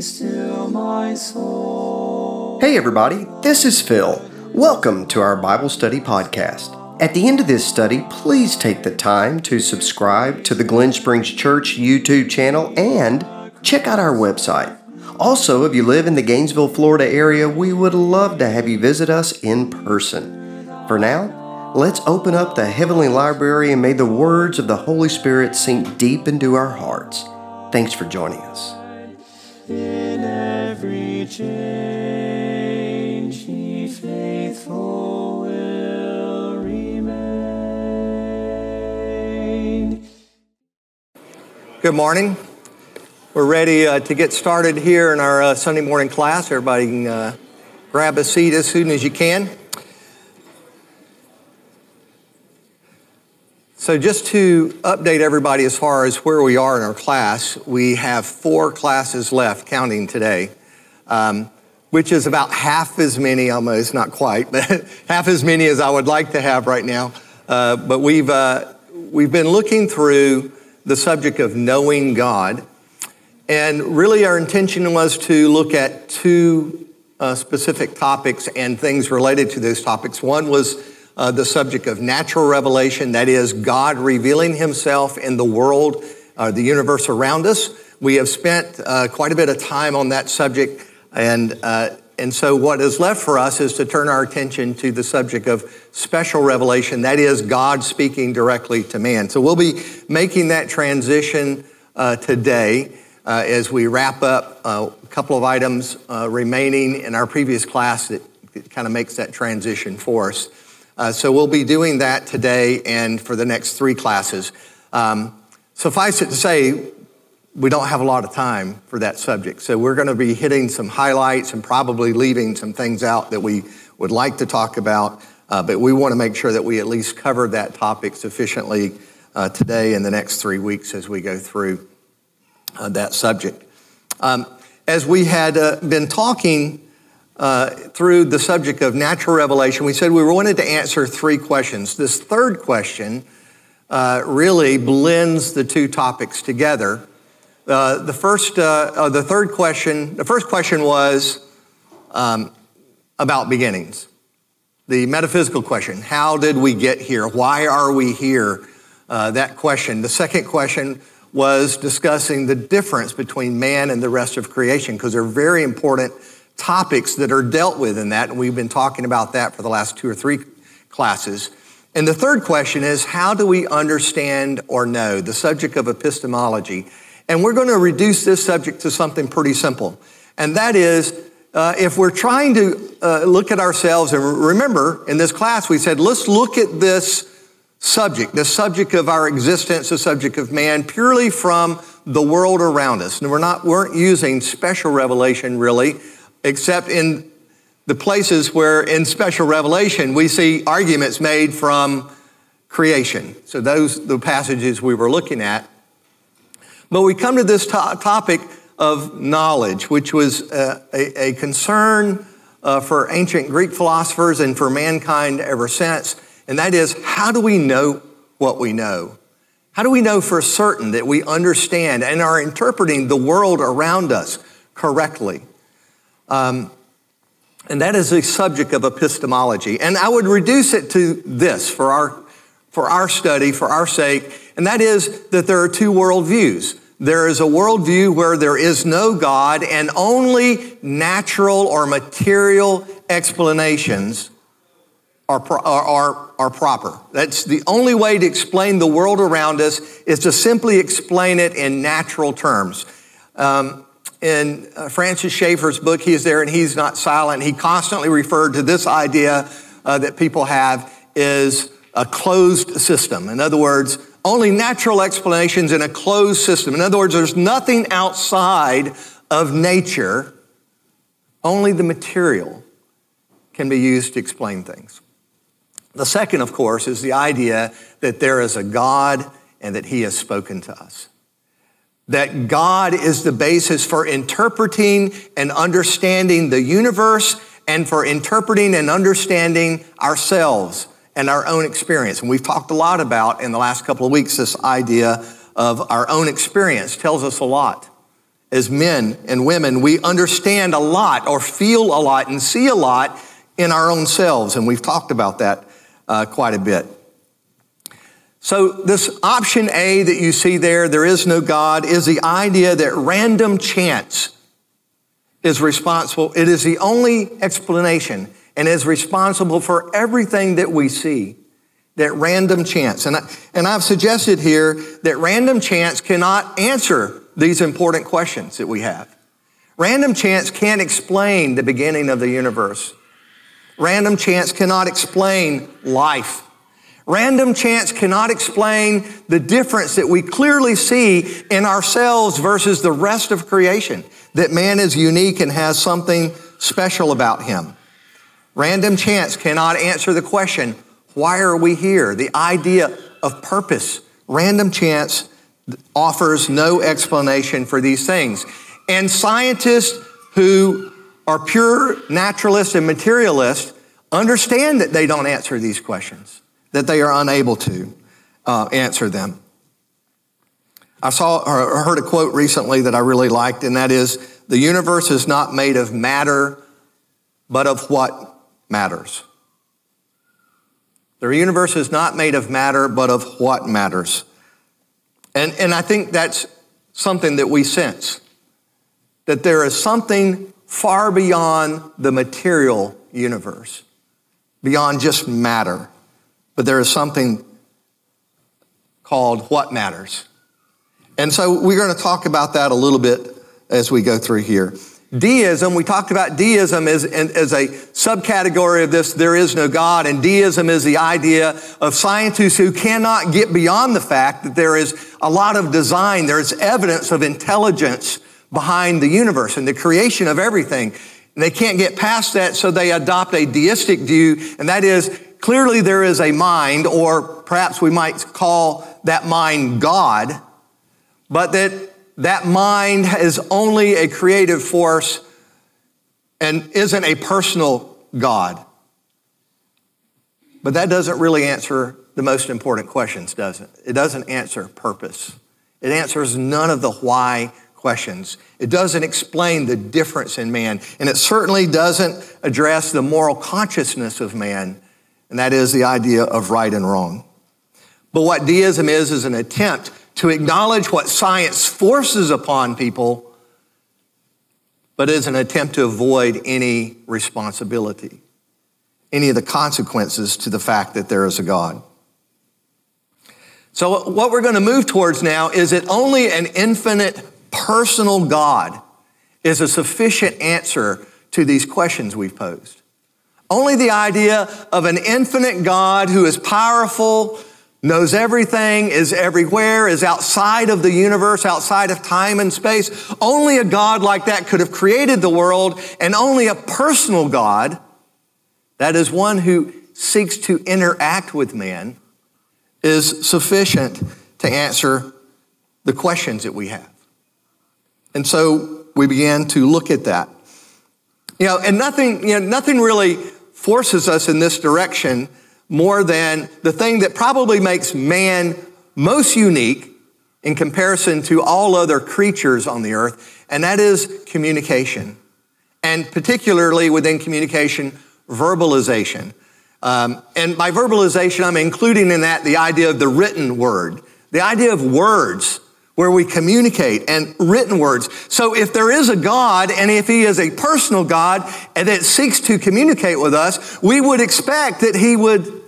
Still, my soul. Hey, everybody, this is Phil. Welcome to our Bible Study Podcast. At the end of this study, please take the time to subscribe to the Glen Springs Church YouTube channel and check out our website. Also, if you live in the Gainesville, Florida area, we would love to have you visit us in person. For now, let's open up the Heavenly Library and may the words of the Holy Spirit sink deep into our hearts. Thanks for joining us. In every change, He faithful will remain. Good morning. We're ready uh, to get started here in our uh, Sunday morning class. Everybody can uh, grab a seat as soon as you can. So, just to update everybody as far as where we are in our class, we have four classes left, counting today, um, which is about half as many, almost not quite, but half as many as I would like to have right now. Uh, but we've uh, we've been looking through the subject of knowing God. And really, our intention was to look at two uh, specific topics and things related to those topics. One was uh, the subject of natural revelation, that is, God revealing himself in the world, uh, the universe around us. We have spent uh, quite a bit of time on that subject, and, uh, and so what is left for us is to turn our attention to the subject of special revelation, that is, God speaking directly to man. So we'll be making that transition uh, today uh, as we wrap up a couple of items remaining in our previous class that kind of makes that transition for us. Uh, so we'll be doing that today and for the next three classes. Um, suffice it to say, we don't have a lot of time for that subject. So we're going to be hitting some highlights and probably leaving some things out that we would like to talk about. Uh, but we want to make sure that we at least cover that topic sufficiently uh, today and the next three weeks as we go through uh, that subject. Um, as we had uh, been talking uh, through the subject of natural revelation, we said we wanted to answer three questions. This third question uh, really blends the two topics together. Uh, the first, uh, the third question, the first question was um, about beginnings. The metaphysical question: How did we get here? Why are we here? that question. The second question was discussing the difference between man and the rest of creation because they're very important topics that are dealt with in that. And we've been talking about that for the last two or three classes. And the third question is how do we understand or know the subject of epistemology? And we're going to reduce this subject to something pretty simple. And that is, uh, if we're trying to uh, look at ourselves, and remember in this class we said, let's look at this subject, the subject of our existence, the subject of man, purely from the world around us. And we're not, weren't using special revelation really, except in the places where in special revelation we see arguments made from creation. So those the passages we were looking at. But we come to this to- topic of knowledge, which was uh, a, a, concern uh, for ancient Greek philosophers and for mankind ever since and that is how do we know what we know? How do we know for certain that we understand and are interpreting the world around us correctly? Um, and that is the subject of epistemology. And I would reduce it to this for our, for our study, for our sake, and that is that there are two worldviews. There is a worldview where there is no God and only natural or material explanations are, are, are, proper. That's the only way to explain the world around us is to simply explain it in natural terms. Um, in uh, Francis Schaeffer's book, he's there and he's not silent. He constantly referred to this idea uh, that people have is a closed system. In other words, only natural explanations in a closed system. In other words, there's nothing outside of nature, only the material can be used to explain things. The second, of course, is the idea that there is a God and that He has spoken to us. That God is the basis for interpreting and understanding the universe and for interpreting and understanding ourselves and our own experience. And we've talked a lot about in the last couple of weeks this idea of our own experience tells us a lot. as men and women, we understand a lot or feel a lot and see a lot in our own selves. And we've talked about that uh, quite a bit. So, this option A that you see there, there is no God, is the idea that random chance is responsible. It is the only explanation and is responsible for everything that we see. That random chance. And, I, and I've suggested here that random chance cannot answer these important questions that we have. Random chance can't explain the beginning of the universe. Random chance cannot explain life. Random chance cannot explain the difference that we clearly see in ourselves versus the rest of creation, that man is unique and has something special about him. Random chance cannot answer the question, why are we here? The idea of purpose. Random chance offers no explanation for these things. And scientists who are pure naturalists and materialists understand that they don't answer these questions, that they are unable to uh, answer them. I saw or heard a quote recently that I really liked, and that is the universe is not made of matter, but of what matters. The universe is not made of matter, but of what matters. And, and I think that's something that we sense that there is something far beyond the material universe, beyond just matter, but there is something called what matters. And so we're going to talk about that a little bit as we go through here. Deism, we talked about deism as, as a subcategory of this, there is no God. And deism is the idea of scientists who cannot get beyond the fact that there is a lot of design, there's evidence of intelligence behind the universe and the creation of everything. And they can't get past that, so they adopt a deistic view, and that is clearly there is a mind, or perhaps we might call that mind God, but that that mind is only a creative force and isn't a personal God. But that doesn't really answer the most important questions, does it? It doesn't answer purpose. It answers none of the why questions. It doesn't explain the difference in man. And it certainly doesn't address the moral consciousness of man, and that is the idea of right and wrong. But what deism is, is an attempt to acknowledge what science forces upon people, but is an attempt to avoid any responsibility, any of the consequences to the fact that there is a God. So, what we're going to move towards now is that only an infinite personal God is a sufficient answer to these questions we've posed. Only the idea of an infinite God who is powerful, knows everything, is everywhere, is outside of the universe, outside of time and space. Only a God like that could have created the world, and only a personal God, that is one who seeks to interact with man, is sufficient to answer the questions that we have. And so we began to look at that. You know, and nothing, you know, nothing really forces us in this direction more than the thing that probably makes man most unique in comparison to all other creatures on the earth, and that is communication. And particularly within communication, verbalization. Um, and by verbalization, I'm including in that the idea of the written word, the idea of words where we communicate and written words. So if there is a God and if he is a personal God and that seeks to communicate with us, we would expect that he would,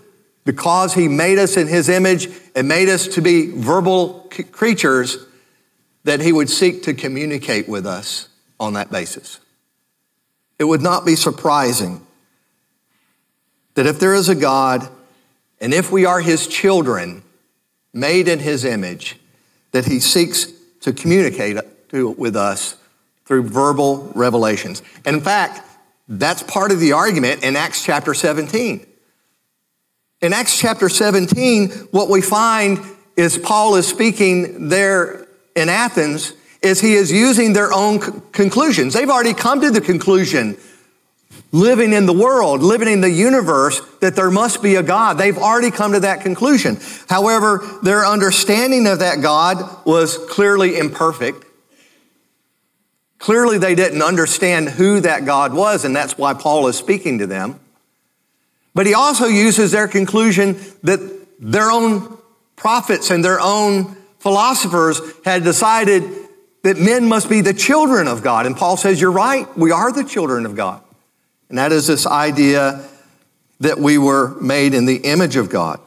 because he made us in his image and made us to be verbal c- creatures, that he would seek to communicate with us on that basis. It would not be surprising that if there is a God and if we are his children, made in his image, that he seeks to communicate to, with us through verbal revelations. And in fact, that's part of the argument in Acts chapter 17. In Acts chapter 17, what we find is Paul is speaking there in Athens is he is using their own conclusions. They've already come to the conclusion living in the world, living in the universe, that there must be a God. They've already come to that conclusion. However, their understanding of that God was clearly imperfect. Clearly, they didn't understand who that God was, and that's why Paul is speaking to them. But he also uses their conclusion that their own prophets and their own philosophers had decided that men must be the children of God. And Paul says, You're right, we are the children of God. And that is this idea that we were made in the image of God.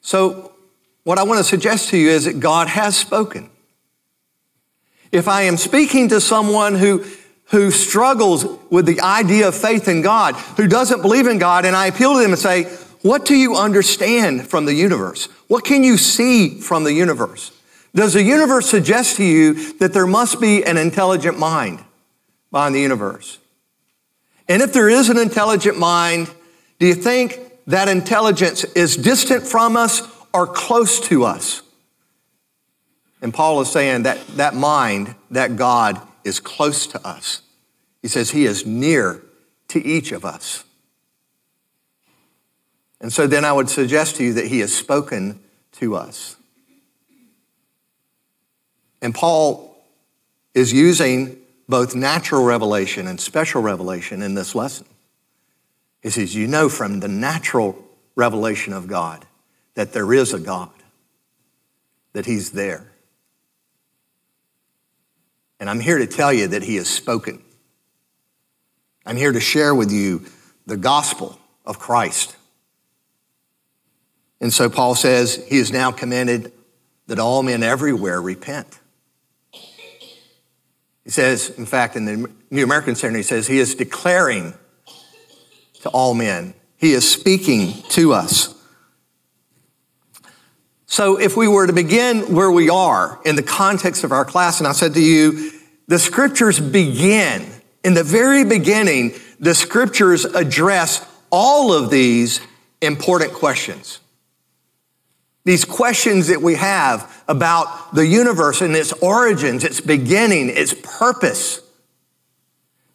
So, what I want to suggest to you is that God has spoken. If I am speaking to someone who, who struggles with the idea of faith in God, who doesn't believe in God, and I appeal to them and say, What do you understand from the universe? What can you see from the universe? Does the universe suggest to you that there must be an intelligent mind behind the universe? And if there is an intelligent mind, do you think that intelligence is distant from us or close to us? And Paul is saying that that mind, that God, is close to us. He says he is near to each of us. And so then I would suggest to you that he has spoken to us. And Paul is using both natural revelation and special revelation in this lesson. He says, You know from the natural revelation of God that there is a God, that He's there. And I'm here to tell you that He has spoken. I'm here to share with you the gospel of Christ. And so Paul says he is now commanded that all men everywhere repent. He says, in fact, in the New American Standard, he says he is declaring to all men. He is speaking to us. So, if we were to begin where we are in the context of our class, and I said to you, the scriptures begin, in the very beginning, the scriptures address all of these important questions. These questions that we have about the universe and its origins, its beginning, its purpose,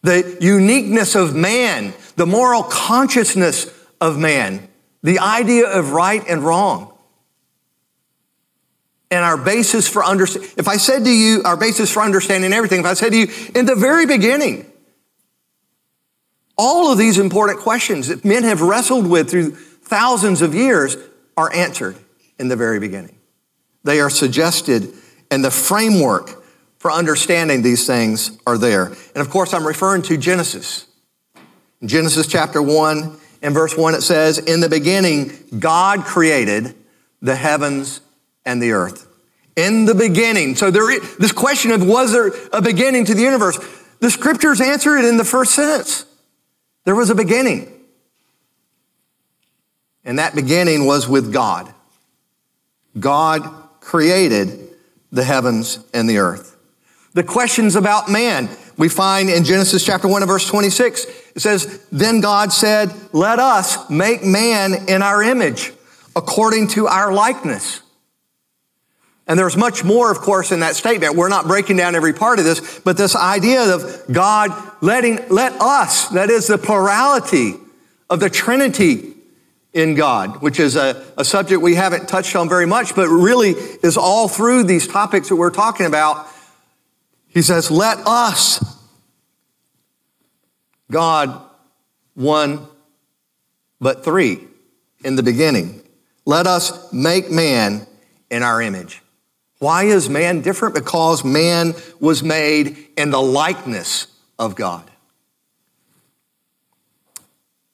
the uniqueness of man, the moral consciousness of man, the idea of right and wrong. And our basis for understanding, if I said to you, our basis for understanding everything, if I said to you, in the very beginning, all of these important questions that men have wrestled with through thousands of years are answered in the very beginning. They are suggested, and the framework for understanding these things are there. And of course, I'm referring to Genesis. In Genesis chapter 1 and verse 1, it says, In the beginning, God created the heavens and the earth. In the beginning. So there is, this question of was there a beginning to the universe? The scriptures answer it in the first sentence. There was a beginning. And that beginning was with God. God created the heavens and the earth. The questions about man, we find in Genesis chapter 1 and verse 26. It says, Then God said, Let us make man in our image, according to our likeness. And there's much more, of course, in that statement. We're not breaking down every part of this, but this idea of God letting, let us, that is the plurality of the Trinity, in God, which is a, a subject we haven't touched on very much, but really is all through these topics that we're talking about. He says, Let us, God, one, but three in the beginning. Let us make man in our image. Why is man different? Because man was made in the likeness of God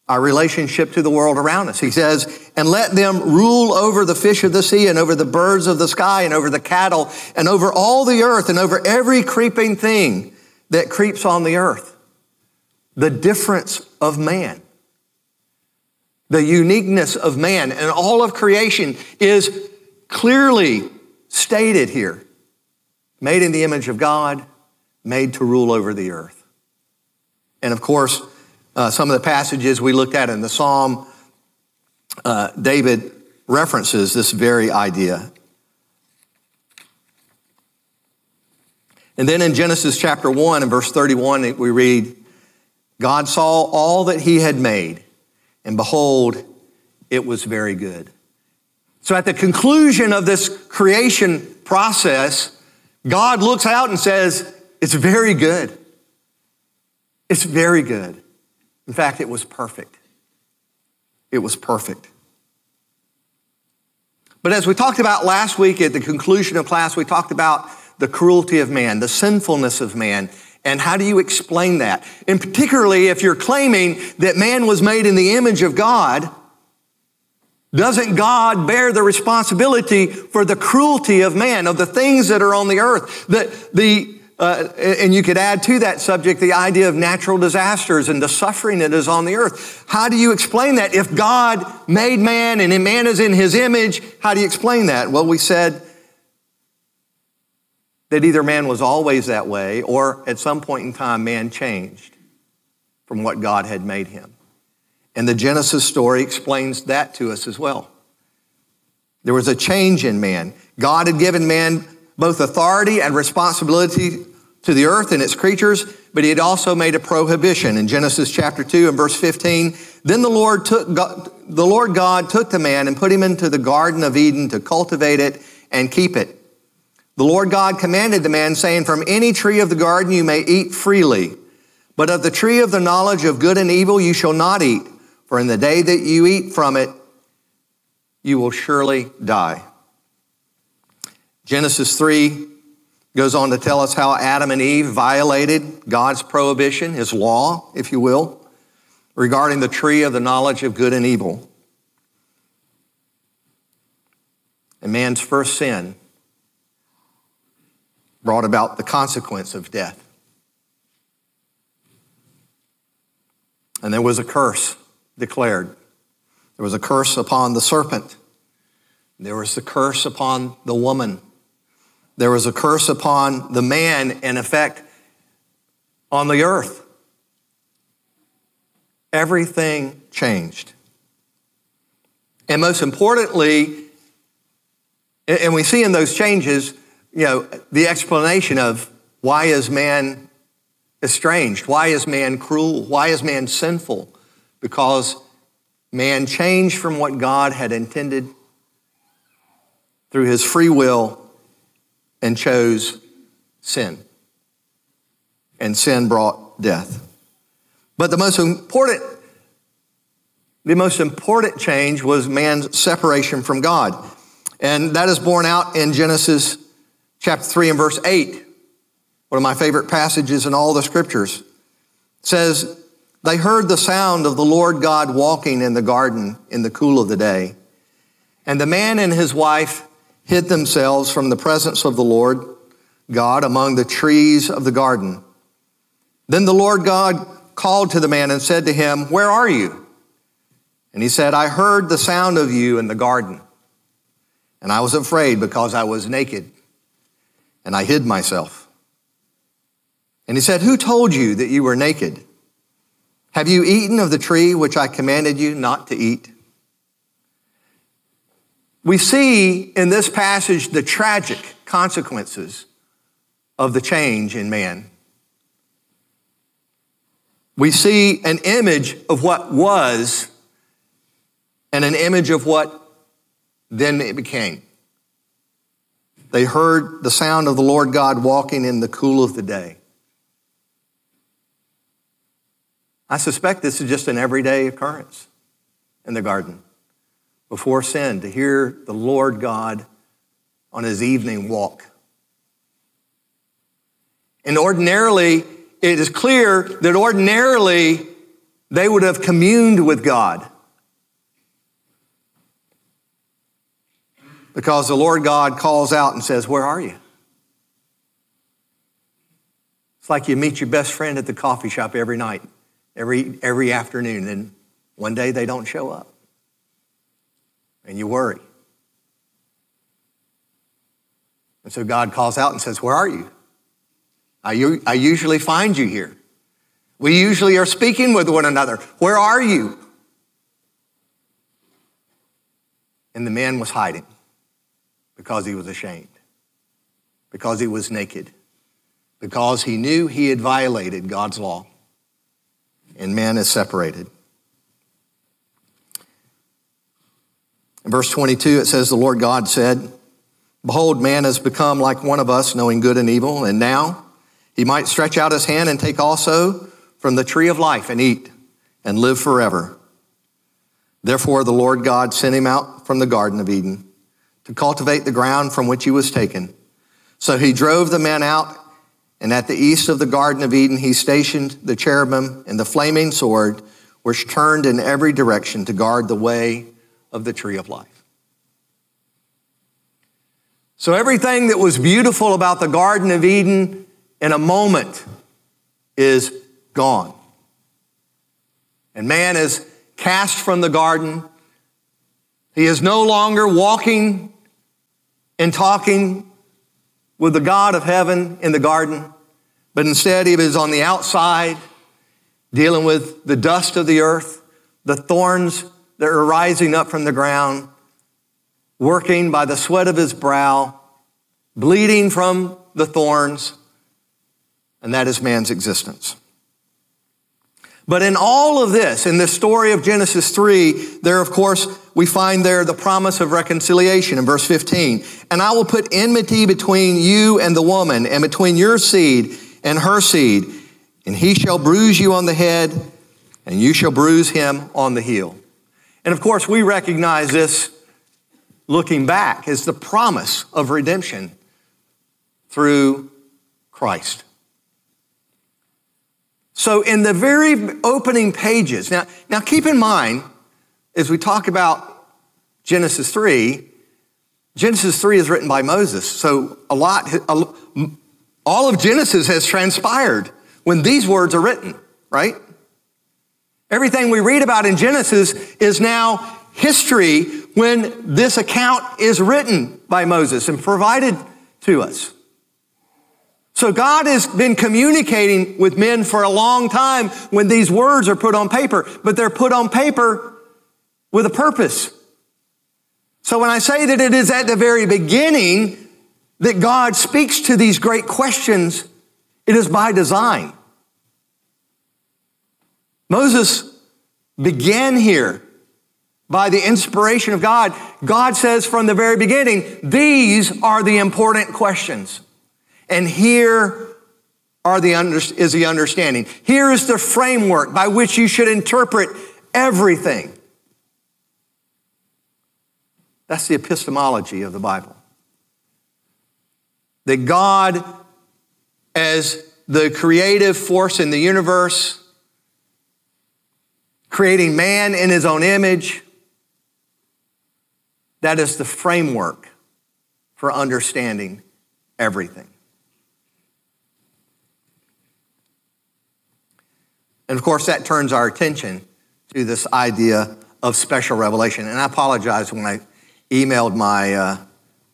our relationship to the world around us. He says, and let them rule over the fish of the sea and over the birds of the sky and over the cattle and over all the earth and over every creeping thing that creeps on the earth. The difference of man, the uniqueness of man and all of creation is clearly stated here. Made in the image of God, made to rule over the earth. And of course, uh, some of the passages we looked at in the psalm, uh, David references this very idea. And then in Genesis chapter 1 and verse 31, we read, God saw all that he had made, and behold, it was very good. So at the conclusion of this creation process, God looks out and says, It's very good. It's very good. In fact, it was perfect. It was perfect. But as we talked about last week at the conclusion of class, we talked about the cruelty of man, the sinfulness of man, and how do you explain that? And particularly if you're claiming that man was made in the image of God, doesn't God bear the responsibility for the cruelty of man, of the things that are on the earth? The, the, uh, and you could add to that subject the idea of natural disasters and the suffering that is on the earth. How do you explain that? If God made man and man is in his image, how do you explain that? Well, we said that either man was always that way or at some point in time man changed from what God had made him. And the Genesis story explains that to us as well. There was a change in man. God had given man both authority and responsibility to the earth and its creatures, but he had also made a prohibition in Genesis chapter 2 and verse 15. Then the Lord took God, the Lord God took the man and put him into the garden of Eden to cultivate it and keep it. The Lord God commanded the man saying, "From any tree of the garden you may eat freely, but of the tree of the knowledge of good and evil you shall not eat." For in the day that you eat from it, you will surely die. Genesis 3 goes on to tell us how Adam and Eve violated God's prohibition, his law, if you will, regarding the tree of the knowledge of good and evil. And man's first sin brought about the consequence of death. And there was a curse declared. There was a curse upon the serpent. There was the curse upon the woman. There was a curse upon the man, in effect, on the earth. Everything changed. And most importantly, and we see in those changes, you know, the explanation of why is man estranged? Why is man cruel? Why is man sinful? because man changed from what God had intended through his free will and chose sin. And sin brought death. But the most important the most important change was man's separation from God. And that is borne out in Genesis chapter 3 and verse 8. One of my favorite passages in all the scriptures. It says, they heard the sound of the Lord God walking in the garden in the cool of the day. And the man and his wife hid themselves from the presence of the Lord God among the trees of the garden. Then the Lord God called to the man and said to him, Where are you? And he said, I heard the sound of you in the garden. And I was afraid because I was naked, and I hid myself. And he said, Who told you that you were naked? Have you eaten of the tree which I commanded you not to eat? We see in this passage the tragic consequences of the change in man. We see an image of what was and an image of what then it became. They heard the sound of the Lord God walking in the cool of the day. I suspect this is just an everyday occurrence in the garden before sin to hear the Lord God on his evening walk. And ordinarily, it is clear that ordinarily they would have communed with God. Because the Lord God calls out and says, Where are you? It's like you meet your best friend at the coffee shop every night every, every afternoon, and one day they don't show up. And you worry. And so God calls out and says, Where are you? I, I usually find you here. We usually are speaking with one another. Where are you? And the man was hiding because he was ashamed, because he was naked, because he knew he had violated God's law and man is separated. In verse 22, it says, The Lord God said, Behold, man has become like one of us, knowing good and evil, and now he might stretch out his hand and take also from the tree of life and eat and live forever. Therefore, the Lord God sent him out from the Garden of Eden to cultivate the ground from which he was taken. So he drove the men out, and at the east of the Garden of Eden, he stationed the cherubim and the flaming sword, which turned in every direction to guard the way of the tree of life. So everything that was beautiful about the Garden of Eden in a moment is gone. And man is cast from the garden. He is no longer walking and talking with the God of heaven in the garden, but instead he is on the outside dealing with the dust of the earth, the thorns that are rising up from the ground, working by the sweat of his brow, bleeding from the thorns, and that is man's existence. But in all of this, in the story of Genesis 3, there, of course, we find there the promise of reconciliation in verse 15. And I will put enmity between you and the woman, and between your seed and her seed, and he shall bruise you on the head, and you shall bruise him on the heel. And of course, we recognize this looking back as the promise of redemption through Christ. So, in the very opening pages, now, now keep in mind, as we talk about Genesis 3, Genesis 3 is written by Moses. So, a lot, all of Genesis has transpired when these words are written, right? Everything we read about in Genesis is now history when this account is written by Moses and provided to us. So God has been communicating with men for a long time when these words are put on paper, but they're put on paper with a purpose. So when I say that it is at the very beginning that God speaks to these great questions, it is by design. Moses began here by the inspiration of God. God says from the very beginning, these are the important questions. And here are the under, is the understanding. Here is the framework by which you should interpret everything. That's the epistemology of the Bible. That God, as the creative force in the universe, creating man in his own image, that is the framework for understanding everything. And of course, that turns our attention to this idea of special revelation. And I apologize when I emailed my uh,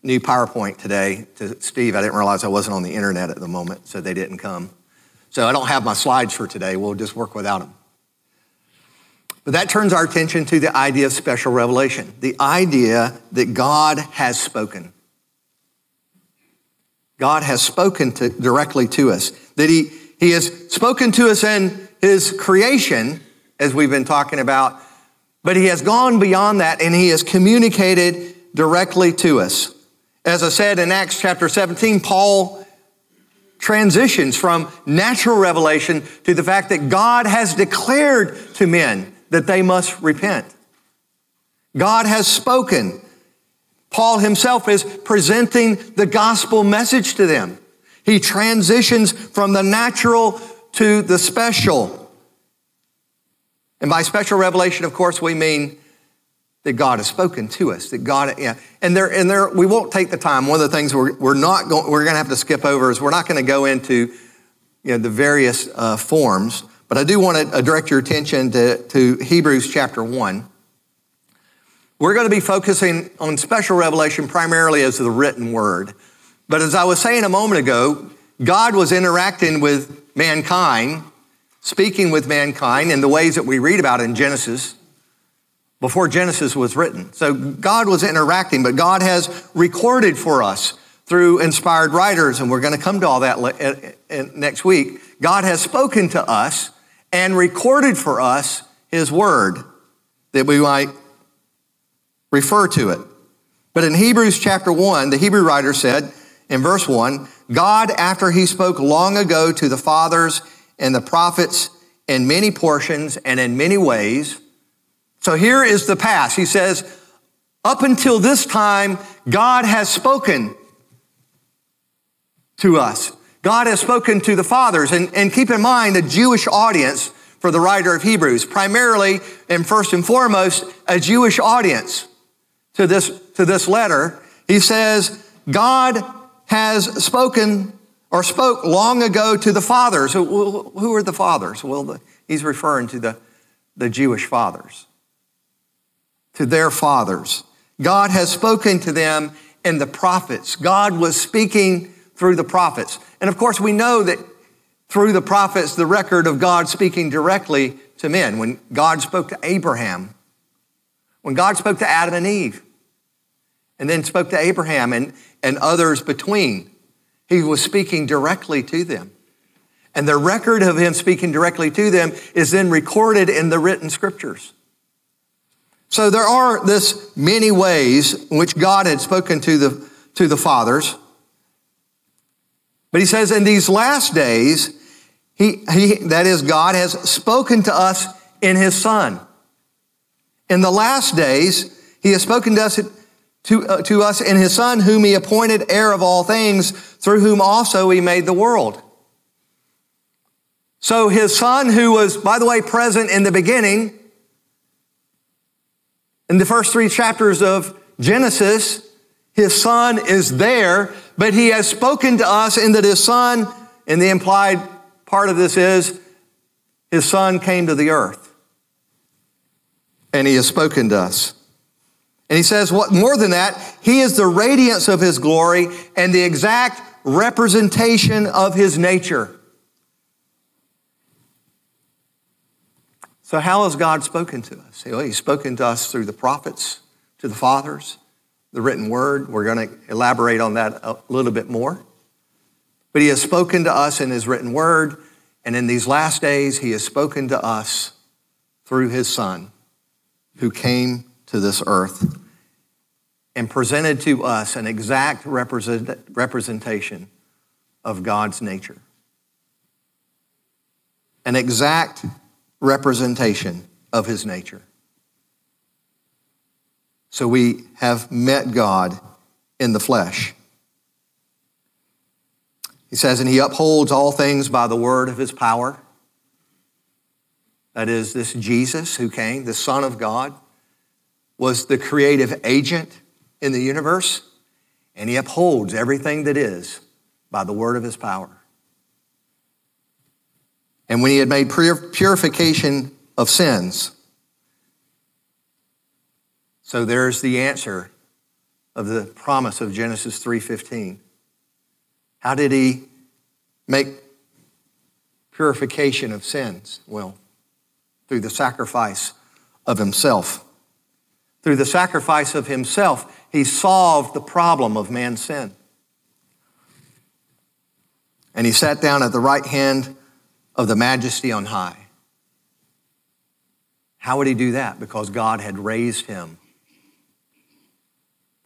new PowerPoint today to Steve. I didn't realize I wasn't on the internet at the moment, so they didn't come. So I don't have my slides for today. We'll just work without them. But that turns our attention to the idea of special revelation, the idea that God has spoken. God has spoken to, directly to us, that he, he has spoken to us in his creation, as we've been talking about, but he has gone beyond that and he has communicated directly to us. As I said in Acts chapter 17, Paul transitions from natural revelation to the fact that God has declared to men that they must repent. God has spoken. Paul himself is presenting the gospel message to them. He transitions from the natural to the special. And by special revelation, of course, we mean that God has spoken to us. That God, yeah. And there, and there, we won't take the time. One of the things we're, we're not going, we're going to have to skip over is we're not going to go into, you know, the various uh, forms. But I do want to uh, direct your attention to, to Hebrews chapter one. We're going to be focusing on special revelation primarily as the written word. But as I was saying a moment ago, God was interacting with mankind, speaking with mankind in the ways that we read about in Genesis before Genesis was written. So God was interacting, but God has recorded for us through inspired writers, and we're going to come to all that uh, uh, next week. God has spoken to us and recorded for us His Word that we might refer to it. But in Hebrews chapter 1, the Hebrew writer said in verse 1 God, after he spoke long ago to the fathers and the prophets in many portions and in many ways. So here is the past. He says, Up until this time, God has spoken to us. God has spoken to the fathers. And, and keep in mind, the Jewish audience for the writer of Hebrews, primarily and first and foremost, a Jewish audience to this, to this letter. He says, God has spoken or spoke long ago to the fathers. Who are the fathers? Well, he's referring to the, the Jewish fathers, to their fathers. God has spoken to them in the prophets. God was speaking through the prophets. And of course, we know that through the prophets, the record of God speaking directly to men. When God spoke to Abraham, when God spoke to Adam and Eve, and then spoke to Abraham and, and others between, he was speaking directly to them. And the record of him speaking directly to them is then recorded in the written scriptures. So there are this many ways in which God had spoken to the, to the fathers. But he says, in these last days, he, he, that is, God has spoken to us in his Son. In the last days, he has spoken to us, to, uh, to us in his Son, whom he appointed heir of all things, through whom also he made the world. So his Son, who was, by the way, present in the beginning, in the first three chapters of Genesis, his Son is there but he has spoken to us in that his son, and the implied part of this is his son came to the earth. And he has spoken to us. And he says, what more than that, he is the radiance of his glory and the exact representation of his nature. So, how has God spoken to us? Well, He's spoken to us through the prophets, to the fathers, the written word. We're going to elaborate on that a little bit more. But he has spoken to us in his written word, and in these last days, he has spoken to us through his son who came to this earth and presented to us an exact represent, representation of God's nature. An exact representation of his nature. So we have met God in the flesh. He says, and he upholds all things by the word of his power. That is, this Jesus who came, the Son of God, was the creative agent in the universe, and he upholds everything that is by the word of his power. And when he had made purification of sins, so there's the answer of the promise of Genesis 3:15. How did he make purification of sins? Well, through the sacrifice of himself. Through the sacrifice of himself, he solved the problem of man's sin. And he sat down at the right hand of the majesty on high. How would he do that? Because God had raised him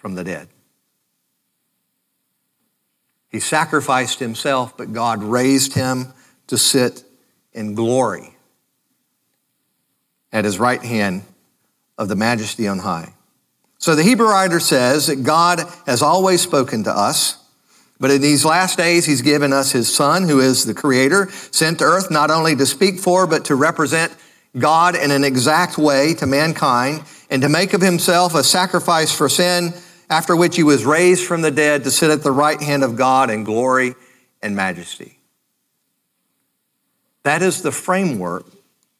from the dead. He sacrificed himself, but God raised him to sit in glory at his right hand of the majesty on high. So the Hebrew writer says that God has always spoken to us, but in these last days, he's given us his son, who is the creator, sent to earth not only to speak for, but to represent God in an exact way to mankind and to make of himself a sacrifice for sin after which he was raised from the dead to sit at the right hand of God in glory and majesty. That is the framework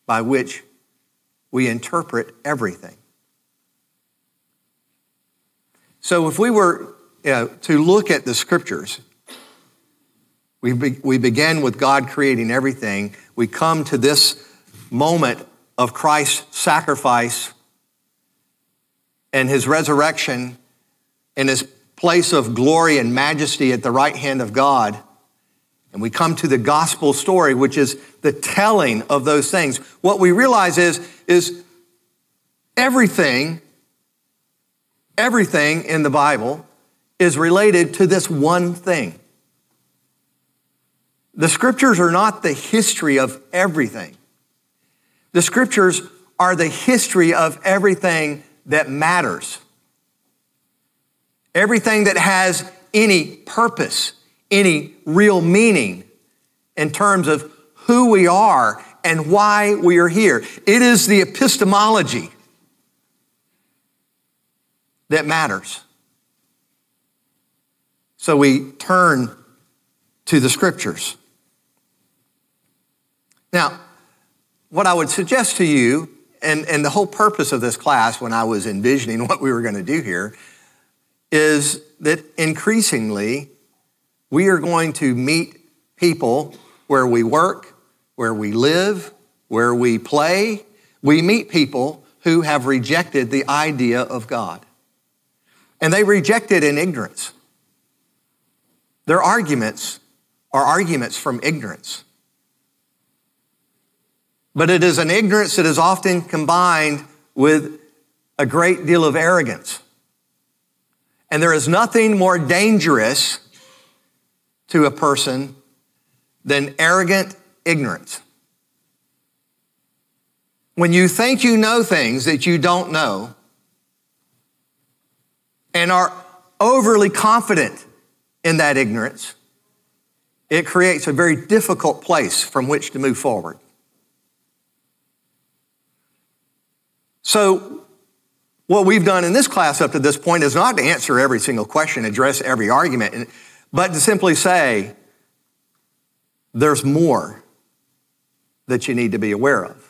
by which we interpret everything. So if we were you know, to look at the scriptures, we, be, we begin with God creating everything. We come to this moment of Christ's sacrifice and his resurrection in his place of glory and majesty at the right hand of God. And we come to the gospel story, which is the telling of those things. What we realize is, is everything everything in the Bible is related to this one thing. The scriptures are not the history of everything. The scriptures are the history of everything that matters. Everything that has any purpose, any real meaning in terms of who we are and why we are here. It is the epistemology that matters. So we turn to the scriptures. Now, what I would suggest to you, and, and the whole purpose of this class when I was envisioning what we were going to do here, is that increasingly we are going to meet people where we work, where we live, where we play. We meet people who have rejected the idea of God. And they reject it in ignorance. Their arguments are arguments from ignorance. But it is an ignorance that is often combined with a great deal of arrogance. And there is nothing more dangerous to a person than arrogant ignorance. When you think you know things that you don't know and are overly confident in that ignorance, it creates a very difficult place from which to move forward. So, what we've done in this class up to this point is not to answer every single question, address every argument, but to simply say, there's more that you need to be aware of.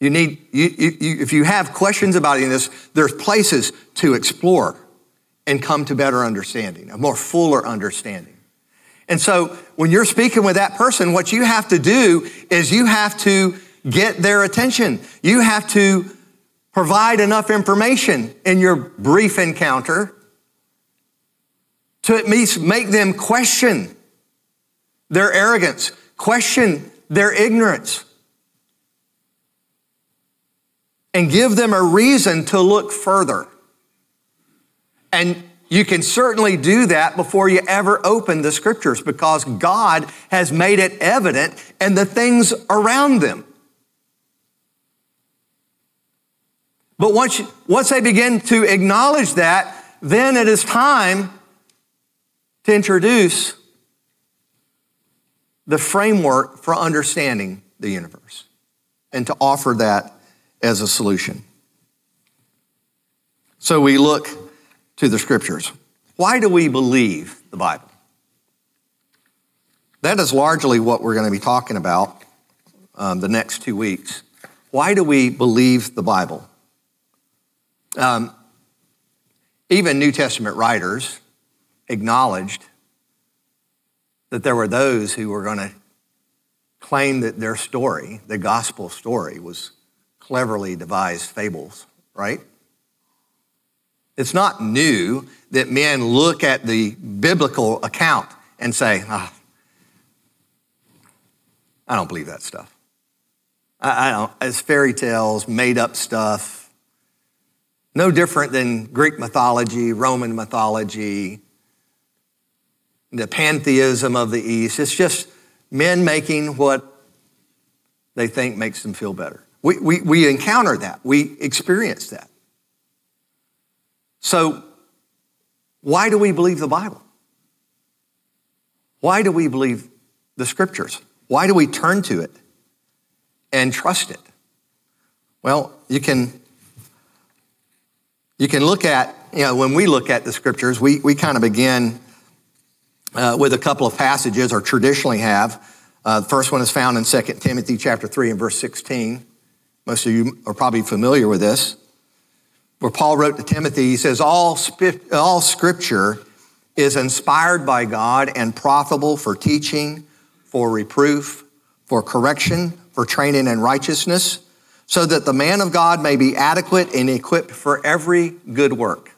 You need, you, you, if you have questions about any of this, there's places to explore and come to better understanding, a more fuller understanding. And so when you're speaking with that person, what you have to do is you have to get their attention. You have to provide enough information in your brief encounter to at least make them question their arrogance, question their ignorance, and give them a reason to look further. And you can certainly do that before you ever open the scriptures because God has made it evident and the things around them. But once, once they begin to acknowledge that, then it is time to introduce the framework for understanding the universe and to offer that as a solution. So we look to the scriptures. Why do we believe the Bible? That is largely what we're going to be talking about um, the next two weeks. Why do we believe the Bible? Um, even New Testament writers acknowledged that there were those who were going to claim that their story, the gospel story, was cleverly devised fables, right? It's not new that men look at the biblical account and say, ah, I don't believe that stuff. I, I don't. It's fairy tales, made up stuff. No different than Greek mythology, Roman mythology, the pantheism of the East. It's just men making what they think makes them feel better. We, we, we encounter that, we experience that. So, why do we believe the Bible? Why do we believe the scriptures? Why do we turn to it and trust it? Well, you can you can look at, you know, when we look at the scriptures, we, we kind of begin uh, with a couple of passages, or traditionally have. Uh, the first one is found in 2 Timothy chapter 3 and verse 16. Most of you are probably familiar with this. Where Paul wrote to Timothy, he says, All, all scripture is inspired by God and profitable for teaching, for reproof, for correction, for training in righteousness, so that the man of God may be adequate and equipped for every good work.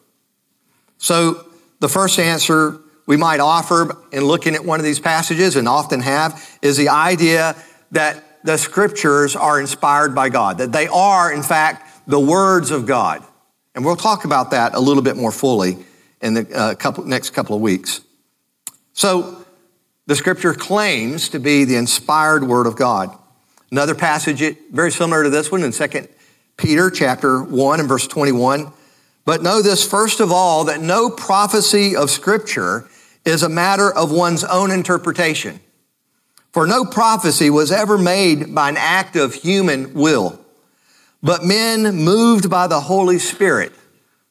So, the first answer we might offer in looking at one of these passages, and often have, is the idea that the scriptures are inspired by God, that they are, in fact, the words of God. And we'll talk about that a little bit more fully in the uh, couple, next couple of weeks. So, the scripture claims to be the inspired word of God. Another passage very similar to this one in 2 Peter chapter 1 and verse 21. But know this first of all that no prophecy of scripture is a matter of one's own interpretation. For no prophecy was ever made by an act of human will, but men moved by the Holy Spirit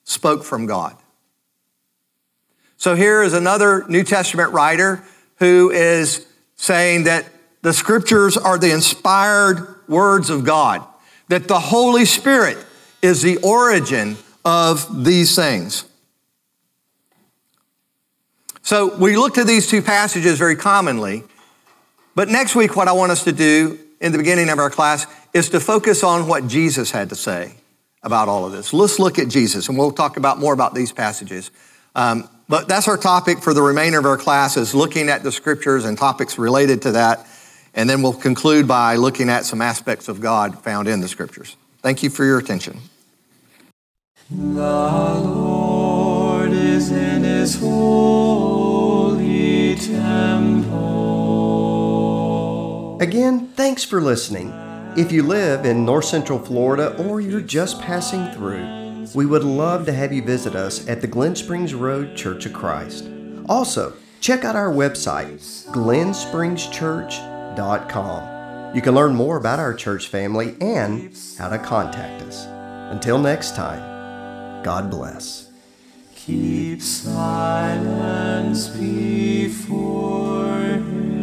spoke from God. So here is another New Testament writer who is saying that the scriptures are the inspired words of God, that the Holy Spirit is the origin of these things. So we looked at these two passages very commonly, but next week, what I want us to do in the beginning of our class is to focus on what Jesus had to say about all of this. Let's look at Jesus, and we'll talk about more about these passages. Um, but that's our topic for the remainder of our class is looking at the scriptures and topics related to that. And then we'll conclude by looking at some aspects of God found in the scriptures. Thank you for your attention. The Lord is in his holy temple. Again, thanks for listening. If you live in North Central Florida or you're just passing through, we would love to have you visit us at the Glen Springs Road Church of Christ. Also, check out our website, glenspringschurch.com. You can learn more about our church family and how to contact us. Until next time, God bless. Keep silence before him.